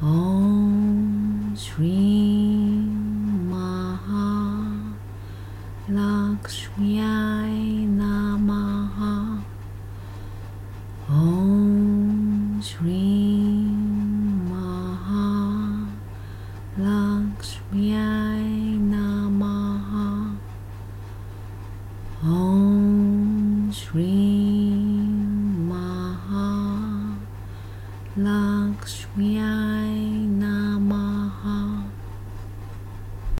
Om Shri Maha Lakshmi Namaha. Om Shri Maha Lakshmi Namaha. Om Shri Maha Lakshmi